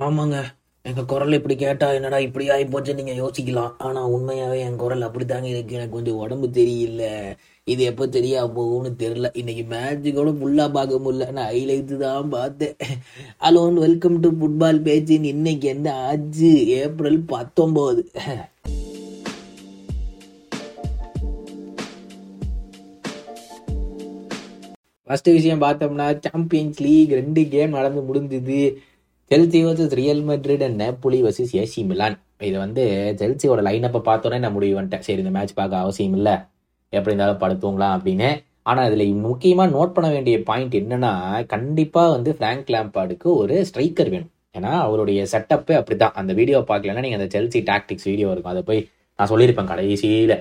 ஆமாங்க. எங்க குரல் இப்படி கேட்டா என்னடா இப்படி ஆகி போச்சு? நீங்க யோசிக்கலாம். ஆனா உண்மையாவே என் குரல் அப்படித்தாங்க இருக்கு. எனக்கு கொஞ்சம் உடம்பு தெரியல. இது எப்போ தெரியா போகும்னு தெரியல. இன்னைக்கு மேட்ச் கூட ஃபுல்லா பார்க்க முடியல. நான் ஹைலைட்ஸ் தான் பார்த்தேன். அலோன் வெல்கம் டு ஃபுட்பால் பேச்சின் இன்னைக்கு எந்த ஆச்சு? ஏப்ரல் பத்தொன்பது ஃபர்ஸ்ட் விஷயம் பார்த்தோம்னா சாம்பியன்ஸ் லீக் ரெண்டு கேம் நடந்து முடிஞ்சுது. Chelsea versus Real Madrid and Napoli versus AC Milan இது வந்து செல்சியோட லைனப்பை பார்த்தோன்னே நான் முடிவு வந்துட்டேன் சரி இந்த மேட்ச் பார்க்க அவசியம் இல்லை. எப்படி இருந்தாலும் படுத்துவங்களாம் அப்படின்னு. ஆனால் இதில் முக்கியமாக நோட் பண்ண வேண்டிய பாயிண்ட் என்னன்னா கண்டிப்பாக வந்து ஃப்ராங்க் லேம்பாடுக்கு ஒரு ஸ்ட்ரைக்கர் வேணும். ஏன்னா அவருடைய செட்டப்பே அப்படி தான் அந்த வீடியோ பார்க்கலன்னா நீங்கள் அந்த செல்சி டாக்டிக்ஸ் வீடியோ இருக்கும். அதை போய் நான் சொல்லியிருப்பேன் கடைசியில்.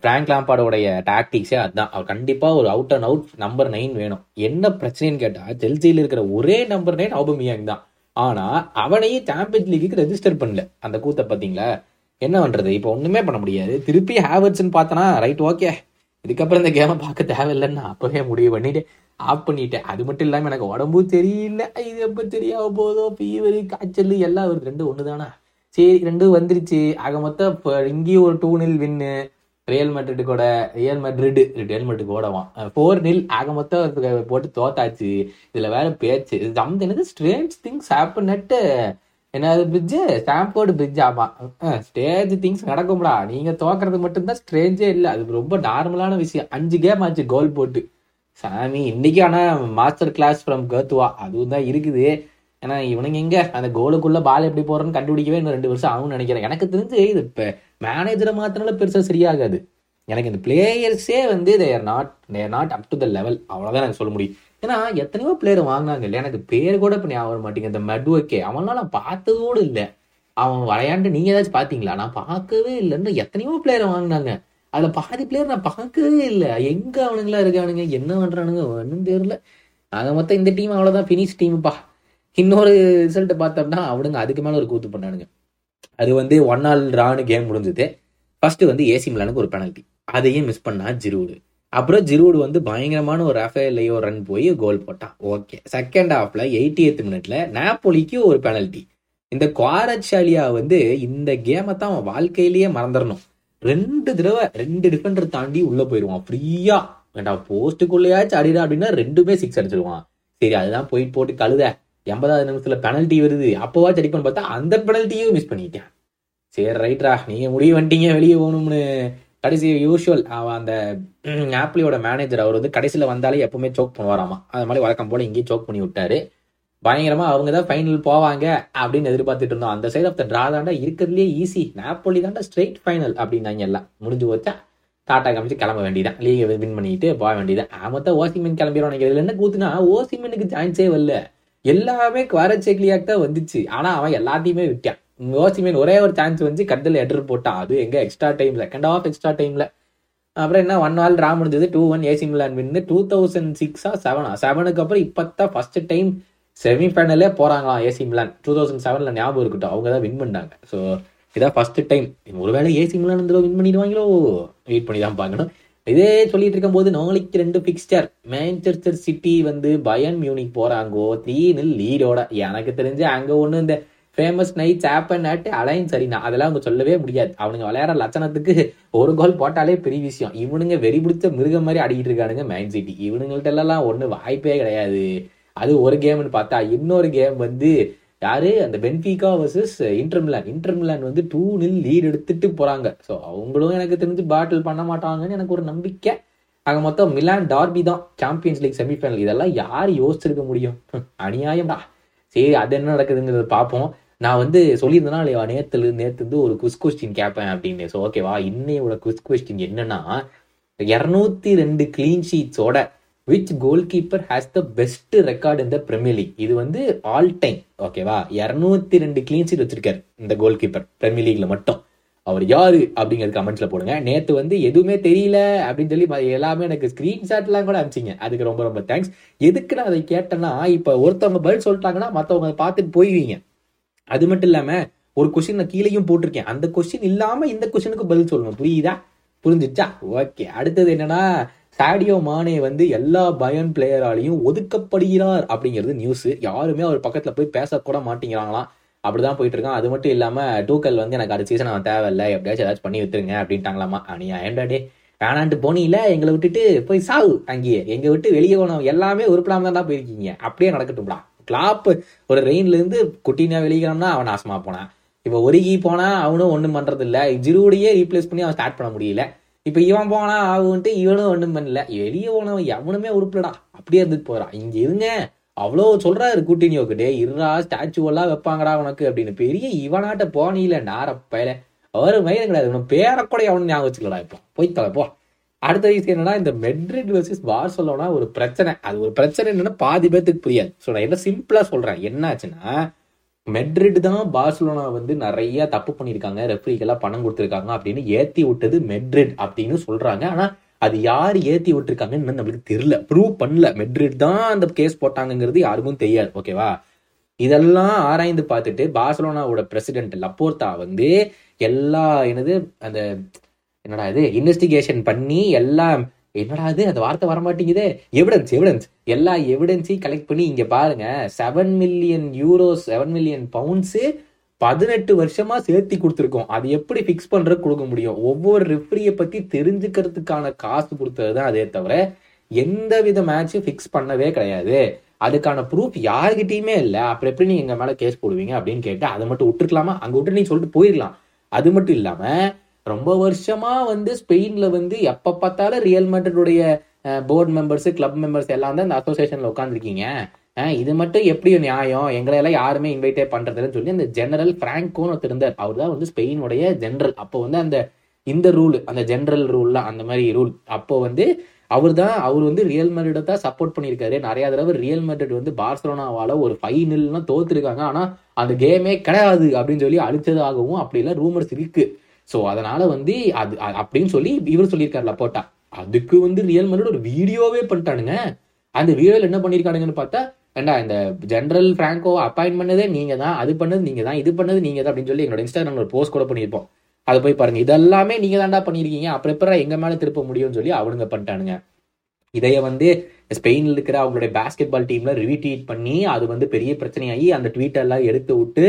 ஃப்ராங்க் லாம்பாடோடைய டாக்டிக்ஸே அதுதான். அவர் கண்டிப்பாக ஒரு out and out number nine வேணும். என்ன பிரச்சனைன்னு கேட்டால் செல்சியில் இருக்கிற ஒரே நம்பர் நைன் அவுபமியாங் தான். ஆனால் அவனையும் சாம்பியன்ஸ் லீக்கு ரெஜிஸ்டர் பண்ணல. அந்த கூத்தை பார்த்தீங்களா என்ன பண்ணுறது இப்போ ஒன்றுமே பண்ண முடியாது. திருப்பி ஹேவர்ட்ஸ்ன்னு பார்த்தனா ரைட் ஓகே இதுக்கப்புறம் இந்த கேமை பார்க்க தேவையில்லைன்னு நான் அப்போவே முடிவு பண்ணிட்டு ஆஃப் பண்ணிட்டேன். அது மட்டும் இல்லாமல் எனக்கு உடம்பு தெரியல இது எப்போ தெரியாம போதோ ஃபீவர் காய்ச்சல் எல்லாம் வருது. ரெண்டும் ஒன்று தானா சரி ரெண்டும் வந்துருச்சு. ஆக மொத்தம் இப்போ இங்கேயும் ஒரு two nil win Real Madrid கூட ரியல் மெட்ரிட் ரியல் மெட்ரிட் கூடவான் ஃபோர் நில் ஆக மொத்தம் போட்டு தோத்தாச்சு. இதுல வேற பேச்சு. சம்திங் என்னது? ஸ்ட்ரேஞ்ச் திங்ஸ் ஹேப்பன் நட்டு என்னது பிரிட்ஜு ஸ்டாம்போர்டு பிரிட்ஜ் ஆமா. ஸ்டேஜ் திங்ஸ் நடக்கும்டா. நீங்க தோக்குறது மட்டும்தான் ஸ்ட்ரேஞ்சே இல்லை. அது ரொம்ப நார்மலான விஷயம். அஞ்சு கேம் ஆச்சு கோல் போட்டு. சாமி இன்னைக்கு ஆனா மாஸ்டர் கிளாஸ் ஃப்ரம் கேத்துவா அதுவும் தான் இருக்குது. ஏன்னா இவனுங்க எங்க? அந்த கோலுக்குள்ள பால் எப்படி போறன்னு கண்டுபிடிக்கவே இன்னும் ரெண்டு வருஷம் ஆகும்னு நினைக்கிறேன். எனக்கு தெரிஞ்சு இது இப்போ மேனேஜரை மாத்தினால பெருசாக சரியாகாது. எனக்கு இந்த பிளேயர்ஸே வந்து they're not they're not up to the level அவ்வளோதான் எனக்கு சொல்ல முடியும். ஏன்னா எத்தனையோ பிளேயர் வாங்கினாங்க இல்லை எனக்கு பேர் கூட இப்போ ஞாபகம் வர மாட்டேங்க இந்த மெட்வக்கே அவன்லாம் நான் பார்த்ததோடு இல்லை. அவன் விளையாண்டு நீங்கள் ஏதாச்சும் பார்த்தீங்களா? நான் பார்க்கவே இல்லைன்னு எத்தனையோ பிளேயரை வாங்கினாங்க. அதில் பாதி பிளேயர் நான் பார்க்கவே இல்லை. எங்கே அவனுங்களா இருக்கானுங்க? என்ன பண்ணுறானுங்க ஒன்றும் தெரியல. ஆக மொத்தம் இந்த டீம் அவ்வளோதான் ஃபினிஷ் டீம்ப்பா இன்னொரு ரிசல்ட்டை பார்த்தோம்னா அவனுங்க அதுக்கு மேலே ஒரு கூத்து பண்ணானுங்க. அது வந்து ஒன் ஆல் ரானு கேம் முடிஞ்சது. ஃபர்ஸ்ட் வந்து ஏசி மிலானுக்கு ஒரு பெனல்ட்டி அதையும் மிஸ் பண்ணா ஜிரூடு. அப்புறம் ஜிரூடு வந்து பயங்கரமான ஒரு ரஃபேலையோ ரன் போய் கோல் போட்டான். ஓகே செகண்ட் ஹாஃப்ல எயிட்டி எய்த் மினிட்ல நாப்போலிக்கு ஒரு பெனல்ட்டி இந்த குவாரட்ஷாலியா வந்து இந்த கேமை தான் அவன் வாழ்க்கையிலேயே மறந்துடணும். ரெண்டு தடவை ரெண்டு டிஃபெண்டர் தாண்டி உள்ள போயிடுவான் ஃப்ரீயா வேண்டாம் போஸ்ட்டுக்குள்ளேயாச்சும் அடிடா அப்படின்னா ரெண்டுமே சிக்ஸ் அடிச்சிருவான். சரி அதுதான் போயிட்டு போட்டு கழுத. எண்பதாவது நிமிஷத்துல பெனல்ட்டி வருது. அப்போவாச்சும் அடிப்பான்னு பார்த்தா அந்த பெனல்ட்டியும் மிஸ் பண்ணிட்டேன். சரி ரைட்ரா நீங்க முடிவு வந்துட்டீங்க வெளியே போகணும்னு. கடைசி யூஷுவல் அவன் அந்த ஆப்பிளியோட மேனேஜர் அவர் வந்து கடைசியில் வந்தாலே எப்பவுமே சோக் பண்ணுவாராமா. அது மாதிரி வழக்கம் போல இங்கேயும் சோக் பண்ணி விட்டாரு. பயங்கரமா அவங்க தான் ஃபைனல் போவாங்க அப்படின்னு எதிர்பார்த்துட்டு இருந்தோம். அந்த சைடு ஆஃப் த ட்ரா தாண்டா இருக்கிறதுலே ஈஸி நாப்போலி தாண்டா ஸ்ட்ரெயிட் ஃபைனல் அப்படின்னாங்க எல்லாம். முடிஞ்சு போச்சா? டாட்டா காமிச்சு கிளம்ப வேண்டியதான் லீகை வின் பண்ணிட்டு போக வேண்டியதான் ஆமத்த ஓசிமின் கிளம்பிடுவோம் இதுல என்ன கூத்துனா ஓசிமினுக்கு சான்ஸே வரல. எல்லாமே குவாரச்சேக்லியாக் தான் வந்துச்சு. ஆனா அவன் எல்லாத்தையுமே விட்டான். ஓசிமின் ஒரே ஒரு சான்ஸ் வந்து கட்டில் எட்டர் போட்டான். அது எங்க எக்ஸ்ட்ரா டைமில் செகண்ட் ஆஃப் எக்ஸ்ட்ரா டைம்ல அப்புறம் என்ன ஒன் நாள் ட்ரா முடிஞ்சது two one AC Milan win two thousand சிக்ஸா செவனா செவனுக்கு அப்புறம் இப்பதான் ஃபர்ஸ்ட் டைம் செமிஃபைனலே போகிறாங்களாம் ஏசி மிலான் டூ தௌசண்ட் செவன்ல ஞாபகம் இருக்கட்டும். அவங்க தான் வின் பண்ணாங்க. ஸோ இதான் ஃபர்ஸ்ட் டைம் ஒருவேளை ஏசி மிலான் இந்த வின் பண்ணிடுவாங்களோ? வெயிட் பண்ணி தான் பார்க்கணும். இதே சொல்லிட்டு இருக்கும் போது நாளைக்கு ரெண்டு பிக்ஸ்டர் மேன்செஸ்டர் சிட்டி வந்து பயன் மியூனிக் போறாங்கோ த்ரீ நில் லீடோட எனக்கு தெரிஞ்சு அங்க ஒண்ணு இந்த ஃபேமஸ் நைட்ஸ் ஆப்பன் அட் அலைன் சரிண்ணா அதெல்லாம் அவங்க சொல்லவே முடியாது. அவனுங்க விளையாடுற லட்சணத்துக்கு ஒரு கோல் போட்டாலே பெரிய விஷயம். இவனுங்க வெறி பிடிச்ச மிருகம் மாதிரி அடிக்கிட்டு இருக்கானுங்க மேன் சிட்டி இவனுங்கள்ட்ட எல்லாம் ஒண்ணு வாய்ப்பே கிடையாது. அது ஒரு கேம்னு பார்த்தா இன்னொரு கேம் வந்து யாரு? அந்த Benfica versus Inter Milan Inter Milan வந்து டூ நில் லீட் எடுத்துட்டு போறாங்க. ஸோ அவங்களும் எனக்கு தெரிஞ்சு பேட்டில் பண்ண மாட்டாங்கன்னு எனக்கு ஒரு நம்பிக்கை. ஆக மொத்தம் மிலான் டார்பி தான். சாம்பியன்ஸ் லீக் செமிஃபைனல் இதெல்லாம் யார் யோசிச்சிருக்க முடியும்? அநியாயம்டா. சரி அது என்ன நடக்குதுங்கிறத பார்ப்போம். நான் வந்து சொல்லியிருந்தேன்னா இல்லையா? நேத்துல நேத்து வந்து ஒரு குஸ் கொஸ்டின் கேட்பேன் அப்படின்னு. ஸோ ஓகேவா இன்னையோட குஸ் கொஸ்டின் என்னன்னா இரநூத்தி ரெண்டு clean ஷீட்ஸோட which goal keeper has the best record இந்த பிரீமியர் லீக் இது வந்து ஆல் டைம் ஓகேவா இரநூத்தி ரெண்டு கிளீன் ஷீட் வச்சிருக்காரு இந்த கோல் கீப்பர் பிரீமியர் லீக்ல மட்டும். அவர் யாரு அப்படிங்கிறது கமெண்ட்ஸ்ல போடுங்க. நேத்து வந்து எதுவுமே தெரியல அப்படின்னு சொல்லி எல்லாமே எனக்கு ஸ்கிரீன்ஷாட் எல்லாம் கூட அனுப்பிச்சிங்க. அதுக்கு ரொம்ப ரொம்ப தேங்க்ஸ் எதுக்கு நான் அதை கேட்டேன்னா இப்ப ஒருத்தவங்க பதில் சொல்லிட்டாங்கன்னா மத்தவங்க அதை பார்த்துட்டு போய்வீங்க அது மட்டும் இல்லாம ஒரு கொஸ்டின் நான் கீழேயும் போட்டிருக்கேன். அந்த கொஸ்டின் இல்லாம இந்த கொஸ்டினுக்கு பதில் சொல்லணும் புரியுதா? புரிஞ்சிச்சா? ஓகே அடுத்தது என்னன்னா சாடியோ மானே வந்து எல்லா பயன் பிளேயராலையும் ஒதுக்கப்படுகிறார் அப்படிங்கிறது நியூஸ் யாருமே அவர் பக்கத்துல போய் பேசக்கூட மாட்டேங்கிறாங்களாம் அப்படிதான் போயிட்டு இருக்கான். அது மட்டும் இல்லாம டூக்கல் வந்து எனக்கு அடுத்த சீசன் அவன் தேவையில்லை. எப்படியாச்சும் ஏதாச்சும் பண்ணி வித்துருங்க அப்படின்ட்டாங்களாமா? நீ ஏன்டாடே வேணான்ட்டு போனீல? எங்களை விட்டுட்டு போய் சாவு அங்கேயே. எங்க விட்டு வெளியே போனோம் எல்லாமே உருப்படாம தான் போயிருக்கீங்க. அப்படியே நடக்கட்டும்டா. கிளாப் ஒரு ரெயின்ல இருந்து குட்டினா வெளியிறான்னா அவன் நாசமா போனான். இப்ப ஒருகி போனா அவனும் ஒண்ணும் பண்றது இல்ல ஜிருவுடையே ரீப்ளேஸ் பண்ணி அவன் ஸ்டார்ட் பண்ண முடியல. இப்போ இவன் போனா ஆகுன்ட்டு இவனும் ஒன்றும் பண்ணல. வெளியே போனவன் எவனுமே உருப்பலடா அப்படியே இருந்துட்டு போறான் இங்க இருங்க. அவ்வளோ சொல்றாரு கூட்டினியோக்கு டே இருறா ஸ்டாச்சு எல்லாம் வைப்பாங்கடா உனக்கு அப்படின்னு. பெரிய இவனாட்ட போனியில பயல அவரு மயிலும் கிடையாது உனக்கு பேரக்கூட அவனு ஞாபகம் வச்சுக்கலடா இப்போ. போய் தலை அடுத்த விஷயம் என்னன்னா இந்த மெட்ரிட் வர்சஸ் பார்சலோனா ஒரு பிரச்சனை. அது ஒரு பிரச்சனை என்னன்னா பாதி பேத்துக்கு புரியாது. ஸோ நான் என்ன சிம்பிளா சொல்றேன். என்னாச்சுன்னா மெட்ரிட் தான் பார்சலோனா வந்து நிறைய தப்பு பண்ணியிருக்காங்க ரெஃப்ரிக்கெல்லாம் பணம் கொடுத்துருக்காங்க அப்படின்னு ஏத்தி விட்டது மெட்ரிட் அப்படின்னு சொல்றாங்க. ஆனா அது யார் ஏத்தி விட்டுருக்காங்கன்னு நம்மளுக்கு தெரியல. ப்ரூவ் பண்ணல. மெட்ரிட் தான் அந்த கேஸ் போட்டாங்கங்கிறது யாருக்கும் தெரியாது. ஓகேவா இதெல்லாம் ஆராய்ந்து பார்த்துட்டு பார்சலோனாவோட பிரசிடென்ட் லப்போர்த்தா வந்து எல்லா என்னது அந்த என்னடா இது இன்வெஸ்டிகேஷன் பண்ணி எல்லா என்னடா இது? அந்த வார்த்தை வரமாட்டேங்குதே. எவிடன்ஸ் எவிடன்ஸ் எல்லா எவிடன்ஸையும் கலெக்ட் பண்ணி இங்க பாருங்க. Seven million euros seven million pounds பதினெட்டு வருஷமா சேர்த்தி கொடுத்துருக்கோம். அது எப்படி ஃபிக்ஸ் பண்ற கொடுக்க முடியும்? ஒவ்வொரு ரெஃப்ரியை பத்தி தெரிஞ்சுக்கிறதுக்கான காசு கொடுத்தது தான் அதே தவிர எந்த வித மேட்சும் ஃபிக்ஸ் பண்ணவே கிடையாது. அதுக்கான ப்ரூஃப் யாருகிட்டயுமே இல்லை. அப்புறம் எப்படி நீங்க எங்க மேல கேஸ் போடுவீங்க அப்படின்னு கேட்டு அதை மட்டும் விட்டுருக்கலாமா? அங்க விட்டு நீங்க சொல்லிட்டு போயிடலாம் அது மட்டும் இல்லாம ரொம்ப வருஷமா வந்து ஸ்பெயின்ல வந்து எப்ப பார்த்தாலும் ரியல் மேட்ரிடுடைய போர்டு மெம்பர்ஸ் கிளப் மெம்பர்ஸ் எல்லாம் தான் இந்த அசோசியேஷன்ல உட்காந்துருக்கீங்க இது மட்டும் எப்படி நியாயம்? எங்களை எல்லாம் யாருமே இன்வைட்டே பண்றதுன்னு சொல்லி அந்த ஜெனரல் பிராங்கோன்னு ஒருத்தர் இருந்தார். அவர் தான் வந்து ஸ்பெயினுடைய ஜெனரல் அப்போ வந்து அந்த இந்த ரூல் அந்த ஜெனரல் ரூல்லாம் அந்த மாதிரி ரூல் அப்போ வந்து அவர் தான் அவர் வந்து ரியல் மேட்ரிட தான் சப்போர்ட் பண்ணியிருக்காரு. நிறைய தடவை ரியல் மேட்ரிட் வந்து பார்சலோனாவால ஒரு ஃபைனல்லாம் தோத்துருக்காங்க. ஆனா அந்த கேமே கிடையாது அப்படின்னு சொல்லி அழிச்சதாகவும் அப்படிலாம் ரூமர்ஸ் இருக்கு. ஸோ அதனால் வந்து அது அப்படின்னு சொல்லி இவர் சொல்லியிருக்காரு லப்போட்டா அதுக்கு வந்து ரியல் மேட்ரிட் ஒரு வீடியோவே பண்ணிட்டானுங்க. அந்த வீடியோவில் என்ன பண்ணியிருக்கானுங்கன்னு பார்த்தா ஏண்டா இந்த ஜென்ரல் ஃப்ராங்கோ அப்பாயின் பண்ணதே நீங்கள் தான் அது பண்ணது நீங்கள் தான் இது பண்ணது நீங்கள் தான் அப்படின்னு சொல்லி எங்களோட இன்ஸ்டாகிராமில் ஒரு போஸ்ட் கூட பண்ணியிருப்போம். அதை போய் பாருங்க. இதெல்லாமே நீங்கள் தாண்டா பண்ணியிருக்கீங்க. அப்புறம் எப்பறம் எங்கள் மேலே திருப்ப முடியும்னு சொல்லி அவனுங்க பண்ணிட்டானுங்க. இதைய வந்து ஸ்பெயின்ல இருக்கிற அவங்களுடைய பேஸ்கெட் பால் டீம்ல ரிவிட்வீட் பண்ணி அது வந்து பெரிய பிரச்சனையாகி அந்த ட்வீட்டெல்லாம் எடுத்து விட்டு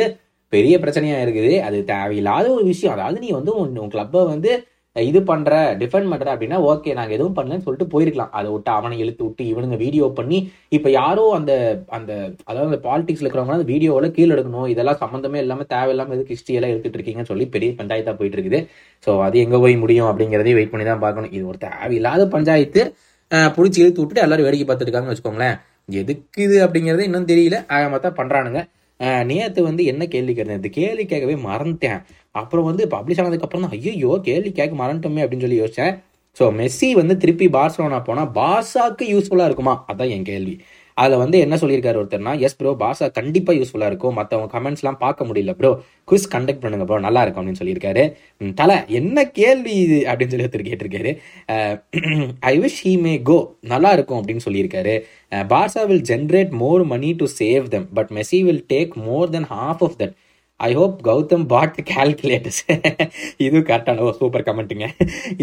பெரிய பிரச்சனையாக இருக்குது. அது தேவையில்லாத ஒரு விஷயம். அதாவது நீ வந்து உன் கிளப்பை வந்து இது பண்ணுற டிஃபெண்ட் பண்ணுற அப்படின்னா ஓகே நாங்கள் எதுவும் பண்ணலன்னு சொல்லிட்டு போயிருக்கலாம். அதை விட்டு அவனை இழுத்து விட்டு இவனுங்க வீடியோ பண்ணி இப்போ யாரோ அந்த அந்த அதாவது அந்த பாலிட்டிக்ஸில் இருக்கிறவங்க அந்த வீடியோவில் கீழே எடுக்கணும். இதெல்லாம் சம்மந்தமே இல்லாமல் தேவையில்லாமல் எதுக்கு ஹிஸ்ட்ரி எல்லாம் எடுத்துட்டு இருக்கீங்கன்னு சொல்லி பெரிய பஞ்சாயத்தாக போயிட்டு இருக்குது ஸோ அது எங்கே போய் முடியும் அப்படிங்கிறதையும் வெயிட் பண்ணி தான் பார்க்கணும். இது ஒரு தேவையில்லாத பஞ்சாயத்து. பிடிச்சி இழுத்து விட்டுட்டு எல்லாரும் வேடிக்கை பார்த்துருக்காங்கன்னு வச்சுக்கோங்களேன். எதுக்கு இது அப்படிங்கிறது இன்னும் தெரியல. ஆக மொத்தம் பண்ணுறானுங்க நேற்று வந்து என்ன கேள்வி கேட்டேன்? இந்த கேள்வி கேட்கவே மறந்துட்டேன். அப்புறம் வந்து பப்ளிஷ் ஆனதுக்கப்புறம் தான் ஐயோ கேள்வி கேட்க மறந்துட்டோமே அப்படின்னு சொல்லி யோசிச்சேன். ஸோ மெஸ்ஸி வந்து திருப்பி பார்சலோனா போனால் பாசாக்கு யூஸ்ஃபுல்லாக இருக்குமா? அதான் என் கேள்வி. அதில் வந்து என்ன சொல்லியிருக்காரு ஒருத்தர்னா எஸ் ப்ரோ பாஷா கண்டிப்பாக யூஸ்ஃபுல்லாக இருக்கும். மற்றவங்க கமெண்ட்ஸ்லாம் பார்க்க முடியல ப்ரோ குவிஸ் கண்டக்ட் பண்ணுங்க ப்ரோ நல்லா இருக்கும் அப்படின்னு சொல்லியிருக்காரு. தலை என்ன கேள்வி இது? அப்படின்னு சொல்லி ஒருத்தர் கேட்டிருக்காரு. ஐ விஷ் ஹீ மே கோ நல்லா இருக்கும் அப்படின்னு சொல்லியிருக்காரு. Barca will generate more money to save them but Messi will take more then half of that I hope Gautham pot calculators இது கரெக்டான ஓ சூப்பர் கமெண்ட்டுங்க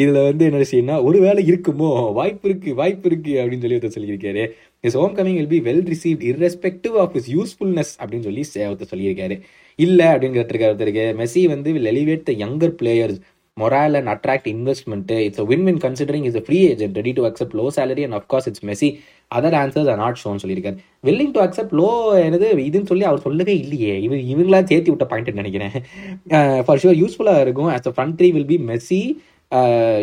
இதில் வந்து என்ன விஷயம்னா ஒரு வேலை இருக்குமோ? வாய்ப்பு இருக்கு வாய்ப்பு இருக்குது அப்படின்னு சொல்லி ஒருத்தர் சொல்லியிருக்காரு. Is home coming will be well receive irrespective of is usefulness அப்படின்னு சொல்லி ஒருத்தர் சொல்லியிருக்காரு. இல்லை அப்படின்னு கேட்டிருக்காரு ஒருத்தருக்கு. மெஸ்ஸி வந்து will elevate the younger players morale and attract investment it's win win considering considering he's a free agent, ready to accept low salary, and Messi other answers are not shown சொல்லியிருக்காரு. Willing to accept low எனது இதுன்னு சொல்லி அவர் சொல்லவே இல்லையே. இவர் இவங்களாம் சேர்த்து விட்ட பாயிண்ட் நினைக்கிறேன். ஃபார் ஷுவர் யூஸ்ஃபுல்லாக இருக்கும். As a front three will be Messi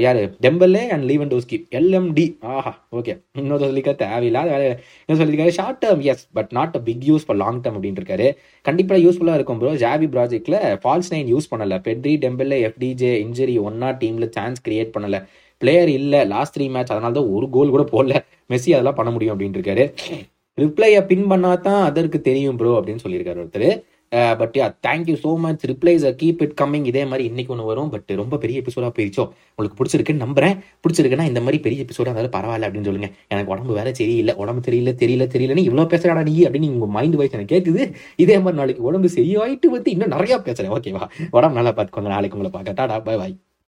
யாரு? Dembele and Lewandowski LMD ஆஹா ஓகே இன்னொரு சொல்லிக்க தேவையில்லாத வேலை. இன்னும் சொல்லியிருக்காரு short term yes but not a big use for long term அப்படின்னு இருக்காரு. கண்டிப்பாக யூஸ்ஃபுல்லாக இருக்கும் ப்ரோ ஜாபி ப்ராஜெக்ட்ல ஃபால்ஸ் நைன் யூஸ் பண்ணல. பெட்ரி டெம்பல்லே எஃப்டிஜே இன்ஜுரி ஒன்னா டீம்ல சான்ஸ் கிரியேட் பண்ணல. பிளேயர் இல்லை லாஸ்ட் த்ரீ மேட்ச் அதனால தான் ஒரு கோல் கூட போடல. மெஸ்ஸி அதெல்லாம் பண்ண முடியும் அப்படின்ட்டு இருக்காரு. ரிப்ளையை பின் பண்ணா தான் அதற்கு தெரியும் ப்ரோ அப்படின்னு சொல்லியிருக்காரு ஒருத்தர். But yeah thank you so much replies keep it coming இதே மாதிரி இன்னைக்கு ஒன்று வரும். பட் ரொம்ப பெரிய எபிசோடாக போயிடுச்சோ உங்களுக்கு பிடிச்சிருக்குன்னு நம்புறேன். பிடிச்சிருக்குன்னா இந்த மாதிரி பெரிய எபிசோடாக இருந்தாலும் பரவாயில்ல அப்படின்னு சொல்லுங்க. எனக்கு உடம்பு வேற சரியில்லை. உடம்பு தெரியல தெரியல. தெரியலன்னு இவ்வளோ பேசுறாடா நீ அப்படின்னு உங்க மைண்ட் வைஸ் எனக்கு கேட்குது இதே மாதிரி நாளைக்கு உடம்பு சரியாயிட்டு வந்து இன்னும் நிறையா பேசுறேன். ஓகேவா உடம்பு நல்லா பார்த்துக்கோங்க நாளைக்கு உங்களை பார்க்க. டாடா பாய் பாய்